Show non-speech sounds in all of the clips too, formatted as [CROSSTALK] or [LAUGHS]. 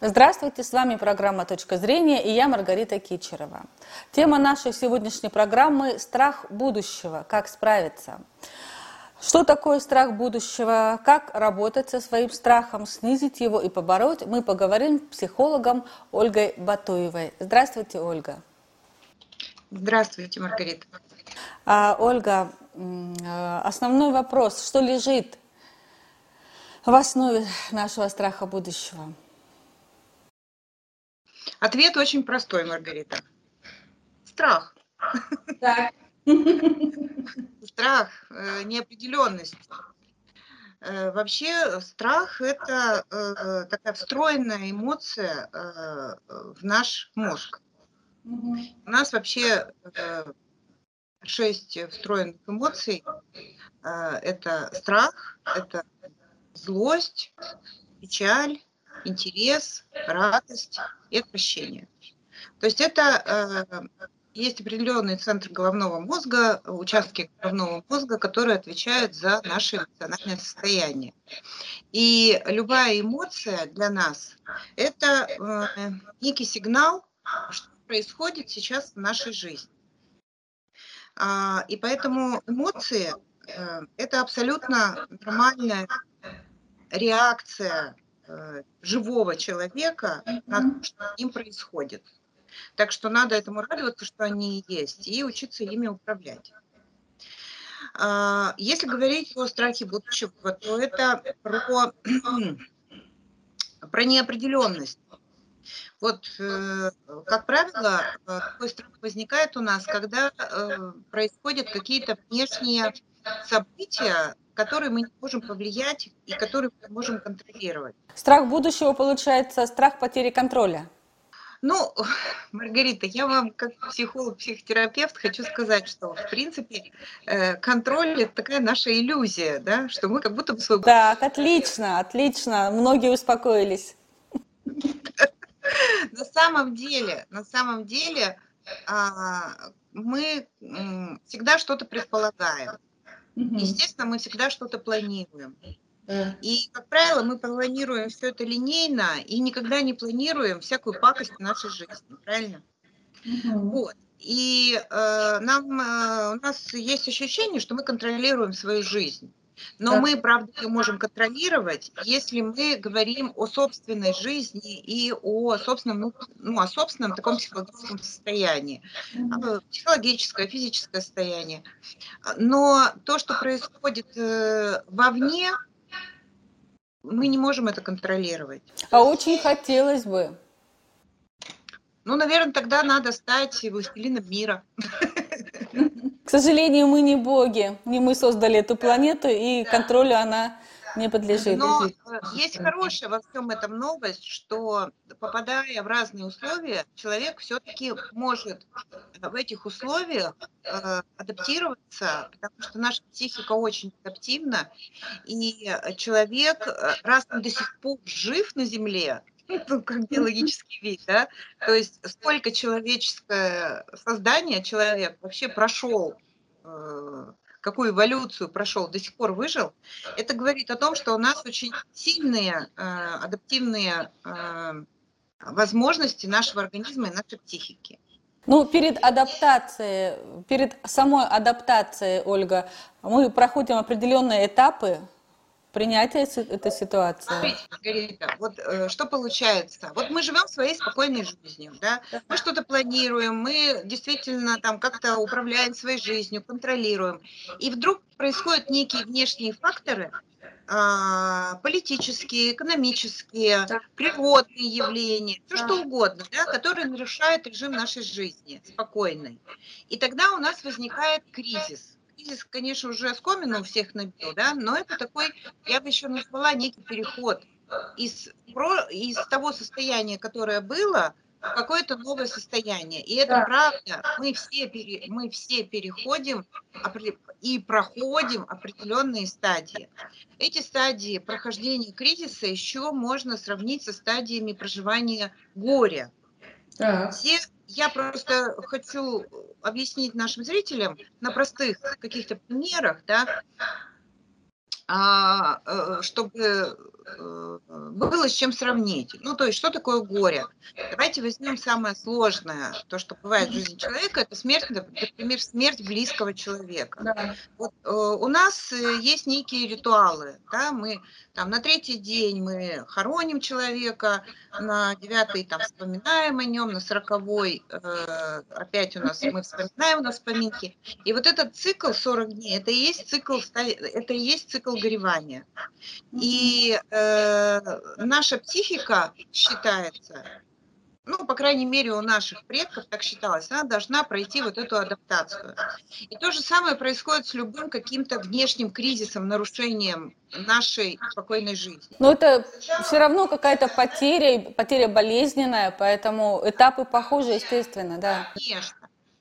Здравствуйте, с вами программа «Точка зрения» и я Маргарита Кичерова. Тема нашей сегодняшней программы – страх будущего, как справиться. Что такое страх будущего, как работать со своим страхом, снизить его и побороть, мы поговорим с психологом Ольгой Батуевой. Здравствуйте, Ольга. Здравствуйте, Маргарита. А, Ольга, э, основной вопрос, что лежит в основе нашего страха будущего? Ответ очень простой, Маргарита. Страх. Так. Страх, э, неопределенность. Э, вообще страх – это э, такая встроенная эмоция в наш мозг. У нас вообще шесть встроенных эмоций. Это страх, это злость, печаль, интерес, радость и отвращение. То есть это э, есть определенный центр головного мозга, участки головного мозга, которые отвечают за наше эмоциональное состояние. И любая эмоция для нас – это э, некий сигнал, что происходит сейчас в нашей жизни. А, и поэтому эмоции э, – это абсолютно нормальная реакция живого человека то, что с ним происходит. Так что надо этому радоваться, что они есть, и учиться ими управлять. А, если говорить о страхе будущего, то это про, [CLEARS THROAT] про неопределенность. Вот, э, как правило, э, такой страх возникает у нас, когда происходят какие-то внешние события, которые мы не можем повлиять и которые мы можем контролировать. Страх будущего, получается, страх потери контроля. Ну, [LAUGHS] Маргарита, я вам как психолог, психотерапевт хочу сказать, что в принципе э, контроль это такая наша иллюзия, да, что мы как будто бы свой... Так, отлично, отлично, многие успокоились. [LAUGHS] На самом деле, на самом деле а, мы всегда что-то предполагаем. Естественно, мы всегда что-то планируем. И, как правило, мы планируем все это линейно и никогда не планируем всякую пакость в нашей жизни, правильно? Вот. И э, нам, э, у нас есть ощущение, что мы контролируем свою жизнь. Но да. мы, правда, ее можем контролировать, если мы говорим о собственной жизни и о собственном, ну, о собственном таком психологическом состоянии. Mm-hmm. Психологическое, физическое состояние. Но то, что происходит э, вовне, мы не можем это контролировать. А очень хотелось бы. Ну, наверное, тогда надо стать властелином мира. [LAUGHS] К сожалению, мы не боги, не мы создали эту планету, и контролю она не подлежит. Но э, есть хорошая во всем этом новость, что попадая в разные условия, человек все-таки может в этих условиях э, адаптироваться, потому что наша психика очень адаптивна, и человек, э, раз он до сих пор жив на Земле, ну, как биологический вид, да, то есть сколько человеческое создание человек вообще прошел, э, какую эволюцию прошел, до сих пор выжил, это говорит о том, что у нас очень сильные э, адаптивные э, возможности нашего организма и нашей психики. Ну, перед адаптацией, перед самой адаптацией, Ольга, мы проходим определенные этапы, принятие этой ситуации? Смотрите, Маргарита, вот э, что получается. Вот мы живем своей спокойной жизнью, да? Мы что-то планируем, мы действительно там как-то управляем своей жизнью, контролируем. И вдруг происходят некие внешние факторы, а, политические, экономические, да. природные явления, все да. что угодно, да, которые нарушают режим нашей жизни спокойной. И тогда у нас возникает кризис кризис, конечно, уже скомину у всех набил, да, но это такой, я бы еще назвала некий переход из, про, из того состояния, которое было, в какое-то новое состояние. И это да. правда, мы все, пере, мы все переходим и проходим определенные стадии. Эти стадии прохождения кризиса еще можно сравнить со стадиями проживания горя. Все я просто хочу объяснить нашим зрителям на простых каких-то примерах, да, а, э, чтобы было с чем сравнить. Ну, то есть, что такое горе? Давайте возьмем самое сложное, то, что бывает в жизни человека, это смерть, например, смерть близкого человека. Да. Вот э, у нас э, есть некие ритуалы, да, мы там на третий день мы хороним человека, на девятый там вспоминаем о нем, на сороковой э, опять у нас мы вспоминаем на вспоминки. И вот этот цикл 40 дней, это и есть цикл, это и есть цикл горевания. И э, наша психика считается, ну, по крайней мере, у наших предков так считалось, она должна пройти вот эту адаптацию. И то же самое происходит с любым каким-то внешним кризисом, нарушением нашей спокойной жизни. Но это все равно какая-то потеря, потеря болезненная, поэтому этапы похожи, естественно, да. Конечно.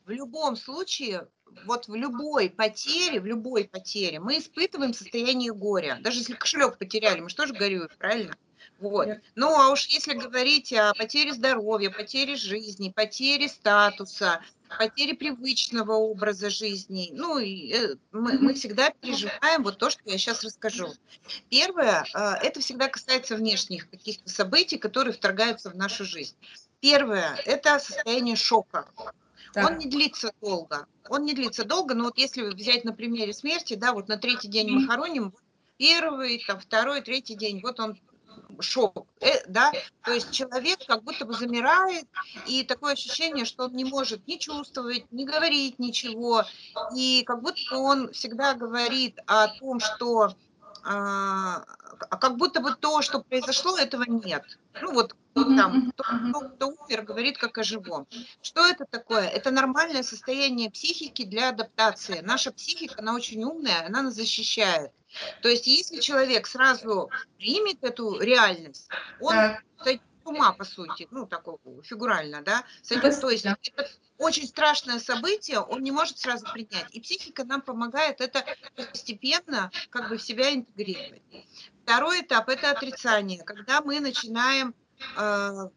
В любом случае, вот в любой потере, в любой потере мы испытываем состояние горя. Даже если кошелек потеряли, мы же тоже горюем, правильно? Вот. Ну, а уж если говорить о потере здоровья, потере жизни, потере статуса, потере привычного образа жизни, ну, и, э, мы, мы всегда переживаем вот то, что я сейчас расскажу. Первое, э, это всегда касается внешних каких-то событий, которые вторгаются в нашу жизнь. Первое, это состояние шока. Так. Он не длится долго. Он не длится долго, но вот если взять на примере смерти, да, вот на третий день мы хороним, первый, там, второй, третий день, вот он шок, э, да, то есть человек как будто бы замирает, и такое ощущение, что он не может ни чувствовать, ни говорить ничего, и как будто он всегда говорит о том, что а, а как будто бы то, что произошло, этого нет. Ну вот там, кто, кто, кто умер, говорит как о живом. Что это такое? Это нормальное состояние психики для адаптации. Наша психика, она очень умная, она нас защищает. То есть если человек сразу примет эту реальность, он с ума, по сути, ну, такого фигурально, да, сойдет, то есть это очень страшное событие, он не может сразу принять. И психика нам помогает это постепенно как бы в себя интегрировать. Второй этап – это отрицание, когда мы начинаем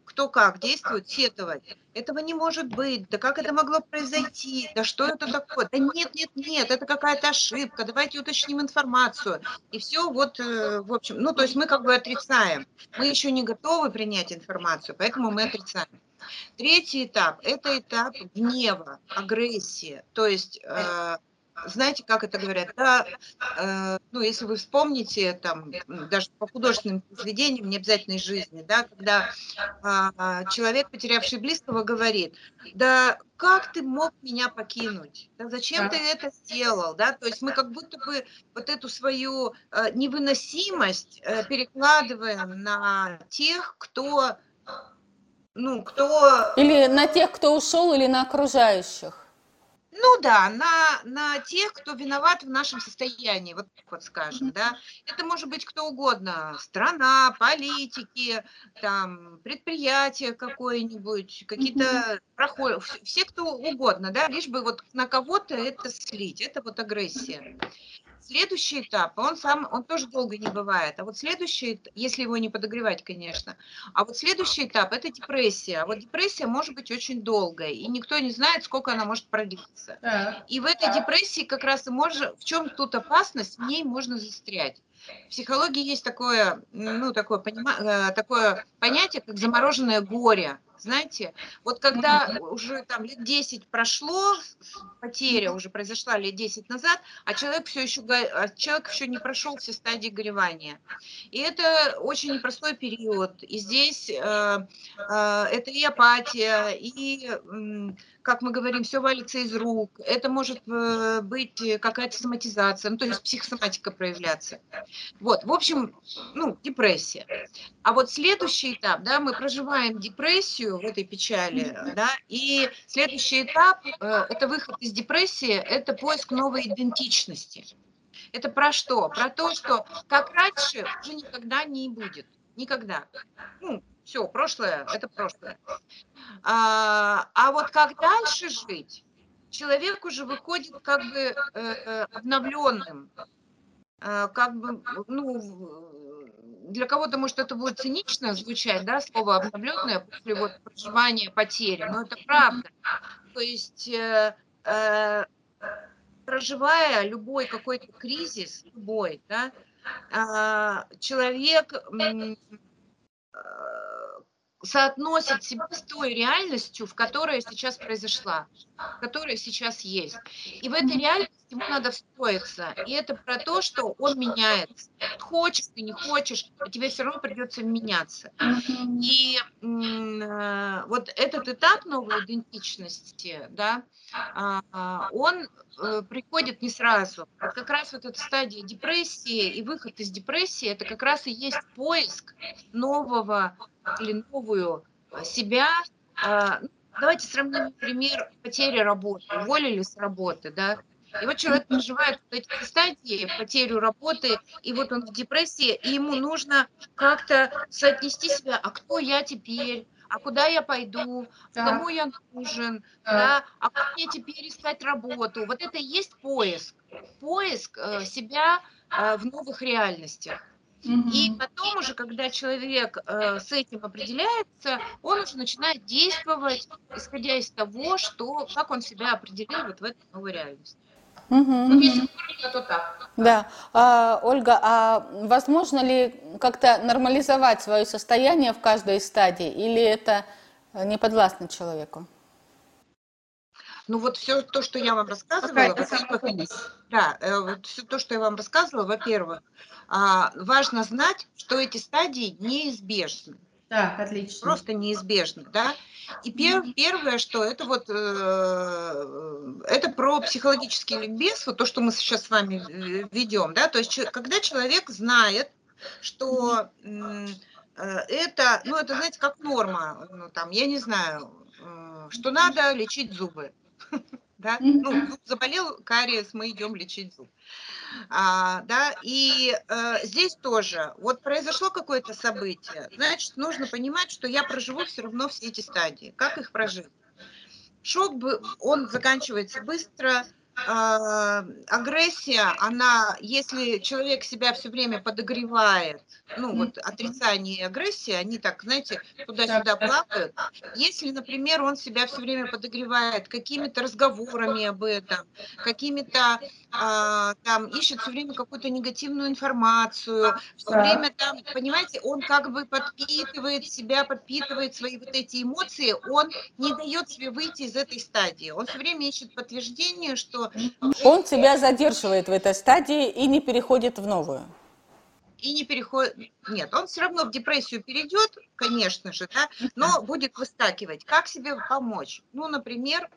кто как действует, сетовать. Этого не может быть. Да как это могло произойти? Да что это такое? Да нет, нет, нет, это какая-то ошибка. Давайте уточним информацию. И все вот, э, в общем, ну то есть мы как бы отрицаем. Мы еще не готовы принять информацию, поэтому мы отрицаем. Третий этап – это этап гнева, агрессии. То есть э, знаете, как это говорят, да, э, ну, если вы вспомните, там, даже по художественным произведениям, не обязательной жизни, да, когда э, человек, потерявший близкого, говорит, да как ты мог меня покинуть? Да зачем да. ты это сделал? Да? То есть мы как будто бы вот эту свою э, невыносимость э, перекладываем на тех, кто, ну, кто... Или на тех, кто ушел, или на окружающих. Ну да, на, на тех, кто виноват в нашем состоянии, вот так вот скажем, да. Это может быть кто угодно, страна, политики, там, предприятие какое-нибудь, какие-то проходы, все кто угодно, да, лишь бы вот на кого-то это слить, это вот агрессия. Следующий этап, он сам, он тоже долго не бывает. А вот следующий, если его не подогревать, конечно. А вот следующий этап – это депрессия. А вот депрессия может быть очень долгая, и никто не знает, сколько она может продлиться. И в этой депрессии как раз и можно, в чем тут опасность, в ней можно застрять. В психологии есть такое, ну, такое, понима, э, такое понятие, как замороженное горе. Знаете, вот когда уже там лет 10 прошло, потеря уже произошла лет 10 назад, а человек все еще, а человек еще не прошел все стадии горевания. И это очень непростой период. И здесь э, э, это и апатия, и э, как мы говорим, все валится из рук. Это может э, быть какая-то соматизация, ну, то есть психосоматика проявляться. Вот, в общем, ну, депрессия. А вот следующий этап, да, мы проживаем депрессию в этой печали, да, и следующий этап э, – это выход из депрессии, это поиск новой идентичности. Это про что? Про то, что как раньше уже никогда не будет. Никогда. Ну, все, прошлое – это прошлое. А, а вот как дальше жить, человек уже выходит как бы э, э обновленным, э, как бы, ну, для кого-то, может, это будет цинично звучать, да, слово обновленное после вот проживания потери, но это правда. То есть, э, э, проживая любой какой-то кризис, любой, да, а, человек соотносит себя с той реальностью, в которой сейчас произошла, которая сейчас есть. И в этой реальности ему надо встроиться. И это про то, что он меняется. Хочешь ты, не хочешь, а тебе все равно придется меняться. И э, вот этот этап новой идентичности, да, э, он э, приходит не сразу. Вот как раз вот эта стадия депрессии и выход из депрессии, это как раз и есть поиск нового или новую себя. Э, давайте сравним, например, потери работы, уволили с работы, да, и вот человек переживает вот эти стадии, потерю работы, и вот он в депрессии, и ему нужно как-то соотнести себя, а кто я теперь, а куда я пойду, да. кому я нужен, да. да, а как мне теперь искать работу. Вот это и есть поиск, поиск э, себя э, в новых реальностях. И потом уже, когда человек э, с этим определяется, он уже начинает действовать, исходя из того, что, как он себя определил вот в этой новой реальности. Угу. Ну, если то так. Да. А, Ольга, а возможно ли как-то нормализовать свое состояние в каждой из стадий, или это не подвластно человеку? Ну вот все то, что я вам рассказывала, да, э, вот все то, что я вам рассказывала, во-первых, а, важно знать, что эти стадии неизбежны. Так, отлично. Просто неизбежно, да. И пер, первое, что это вот, э, это про психологический ликбез, вот то, что мы сейчас с вами э, ведем, да, то есть когда человек знает, что э, это, ну, это, знаете, как норма, ну, там, я не знаю, э, что надо лечить зубы, [LAUGHS] да, ну, заболел кариес, мы идем лечить зуб. А, да, и э, здесь тоже, вот произошло какое-то событие, значит, нужно понимать, что я проживу все равно все эти стадии. Как их прожить? Шок, он заканчивается быстро, агрессия, она, если человек себя все время подогревает, ну вот отрицание и агрессия, они так, знаете, туда-сюда плавают. Если, например, он себя все время подогревает какими-то разговорами об этом, какими-то а, там ищет все время какую-то негативную информацию, все время там, понимаете, он как бы подпитывает себя, подпитывает свои вот эти эмоции, он не дает себе выйти из этой стадии. Он все время ищет подтверждение, что... Он себя задерживает в этой стадии и не переходит в новую и не переходит, нет, он все равно в депрессию перейдет, конечно же, да, но будет выскакивать. Как себе помочь? Ну, например,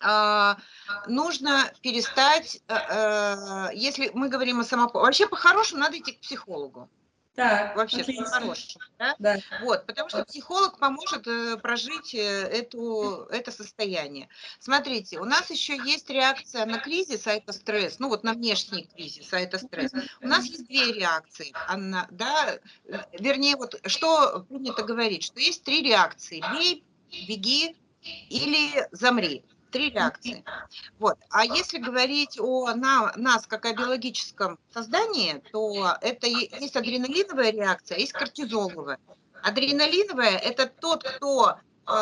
а, нужно перестать, э, э, если мы говорим о самопомощи, вообще по-хорошему надо идти к психологу. Так, вообще по-хорошему. Да? Да. Вот, потому что психолог поможет э, прожить эту, это состояние. Смотрите, у нас еще есть реакция на кризис, а это стресс, ну вот на внешний кризис, а это стресс. У нас есть две реакции, Анна, да, вернее, вот что принято говорить, что есть три реакции. Бей, беги или замри три реакции. Вот. А если говорить о на, нас как о биологическом создании, то это есть адреналиновая реакция, а есть кортизоловая. Адреналиновая – это тот, кто э,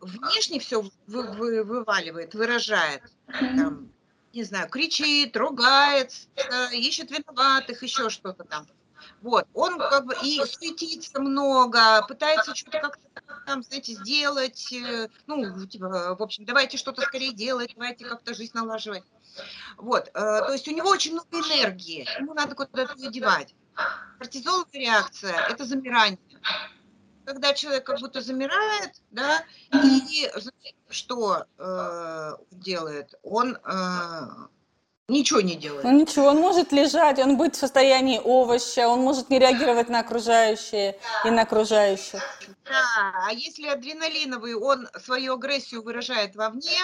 внешне все вы, вы, вываливает, выражает. Там, не знаю, кричит, ругается, ищет виноватых, еще что-то там. Вот, он как бы и суетится много, пытается что-то как-то там, знаете, сделать, э, ну, типа, в общем, давайте что-то скорее делать, давайте как-то жизнь налаживать. Вот, э, то есть у него очень много энергии, ему надо куда-то ее девать. Кортизоловая реакция – это замирание. Когда человек как будто замирает, да, и что э, делает? Он э, ничего не делает. Ну ничего, он может лежать, он будет в состоянии овоща, он может не реагировать на окружающие да. и на окружающих. Да, а если адреналиновый, он свою агрессию выражает вовне,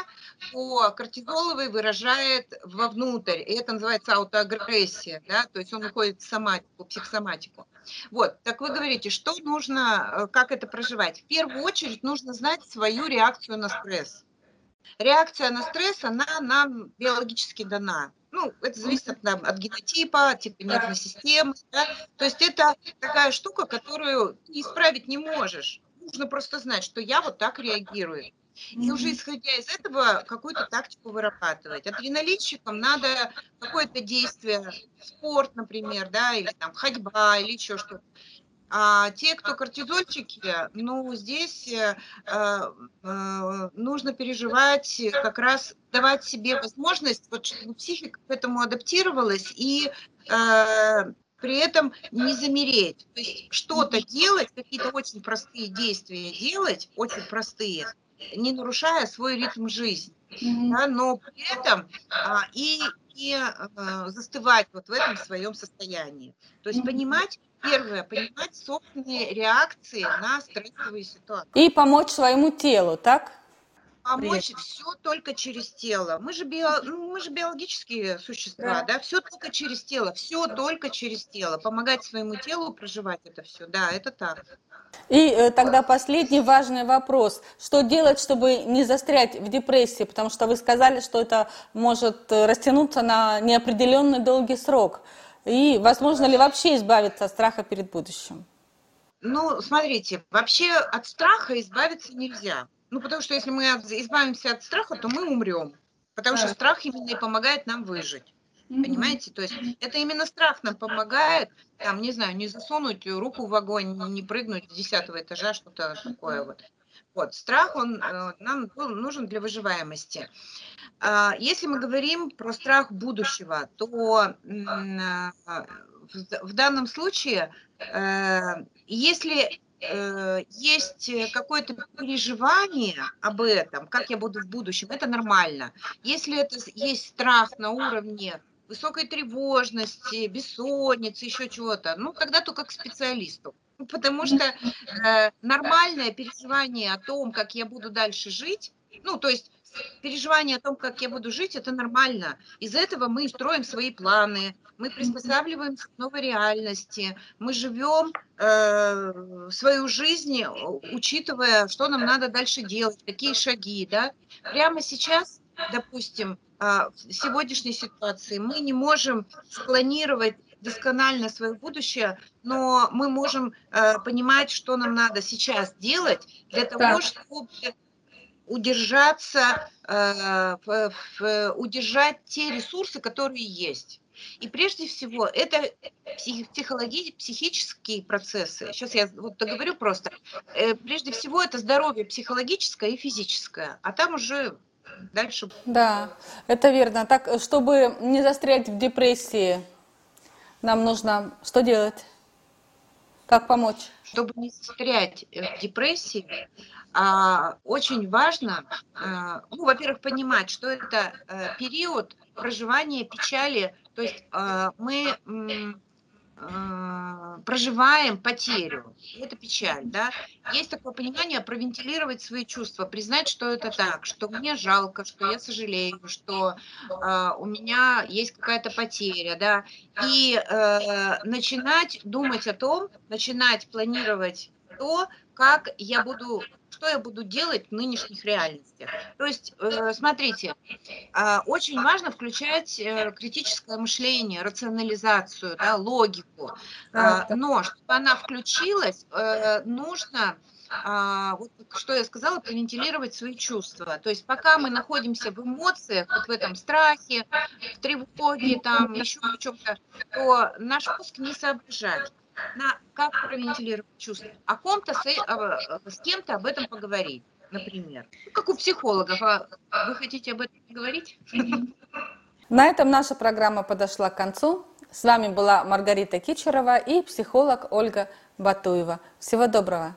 то кортизоловый выражает вовнутрь, и это называется аутоагрессия, да, то есть он уходит в соматику, психосоматику. Вот, так вы говорите, что нужно, э, как это проживать? В первую очередь нужно знать свою реакцию на стресс. Реакция на стресс, она нам биологически дана. Ну, это зависит от, от генотипа, типа нервной системы. Да? То есть это такая штука, которую исправить не можешь. Нужно просто знать, что я вот так реагирую. И уже исходя из этого какую-то тактику вырабатывать. Адреналинщикам надо какое-то действие, спорт, например, да, или там ходьба, или еще что-то. А те, кто кортизольчики, ну, здесь э, э, нужно переживать, как раз давать себе возможность, вот, чтобы психика к этому адаптировалась и э, при этом не замереть. То есть что-то делать, какие-то очень простые действия делать, очень простые, не нарушая свой ритм жизни. Mm-hmm. Да, но при этом а, и, и а, застывать вот в этом своем состоянии. То есть понимать, первое, понимать собственные реакции на стрессовые ситуации. И помочь своему телу, так? Помочь все только через тело. Мы же, био, ну, мы же биологические существа, да, да? все только через тело, все только через тело. Помогать своему телу проживать это все, да, это так. И э, тогда последний важный вопрос. Что делать, чтобы не застрять в депрессии? Потому что вы сказали, что это может э, растянуться на неопределенный долгий срок. И возможно ли вообще избавиться от страха перед будущим? Ну, смотрите, вообще от страха избавиться нельзя. Ну, потому что если мы избавимся от страха, то мы умрем. Потому что страх именно и помогает нам выжить. Понимаете? То есть это именно страх нам помогает, там, не знаю, не засунуть руку в огонь, не прыгнуть с десятого этажа, что-то такое вот. Вот, страх, он э, нам нужен для выживаемости. Э, если мы говорим про страх будущего, то э, в, в данном случае, э, если э, есть какое-то переживание об этом, как я буду в будущем, это нормально. Если это есть страх на уровне высокой тревожности, бессонницы, еще чего-то, ну, тогда только к специалисту. Ну, потому что э, нормальное переживание о том, как я буду дальше жить, ну, то есть переживание о том, как я буду жить, это нормально. Из этого мы строим свои планы, мы приспосабливаемся к новой реальности, мы живем э, свою жизнь, учитывая, что нам надо дальше делать, какие шаги, да. Прямо сейчас, допустим, а, в сегодняшней ситуации мы не можем спланировать досконально свое будущее, но мы можем э, понимать, что нам надо сейчас делать для того, так. чтобы удержаться, э, удержать те ресурсы, которые есть. И прежде всего, это психологические, психические процессы. Сейчас я вот договорю просто. Э, прежде всего, это здоровье психологическое и физическое, а там уже дальше... Да, это верно. Так, чтобы не застрять в депрессии, нам нужно что делать? Как помочь? Чтобы не застрять в депрессии, очень важно, а, ну, во-первых, понимать, что это а, период проживания печали, то есть а, мы а, проживаем потерю. Это печаль, да. Есть такое понимание провентилировать свои чувства, признать, что это так, что мне жалко, что я сожалею, что э, у меня есть какая-то потеря, да. И э, начинать думать о том, начинать планировать то, как я буду что я буду делать в нынешних реальностях. То есть, э, смотрите, а, очень важно включать э, критическое мышление, рационализацию, да, логику. А, но чтобы она включилась, э, нужно а, вот что я сказала, провентилировать свои чувства. То есть пока мы находимся в эмоциях, вот в этом страхе, в тревоге, там, еще в чем-то, то наш мозг не соображает на как провентилировать чувства, о ком-то с, а, с кем-то об этом поговорить, например. Как у психологов. А вы хотите об этом говорить? [LAUGHS] На этом наша программа подошла к концу. С вами была Маргарита Кичерова и психолог Ольга Батуева. Всего доброго.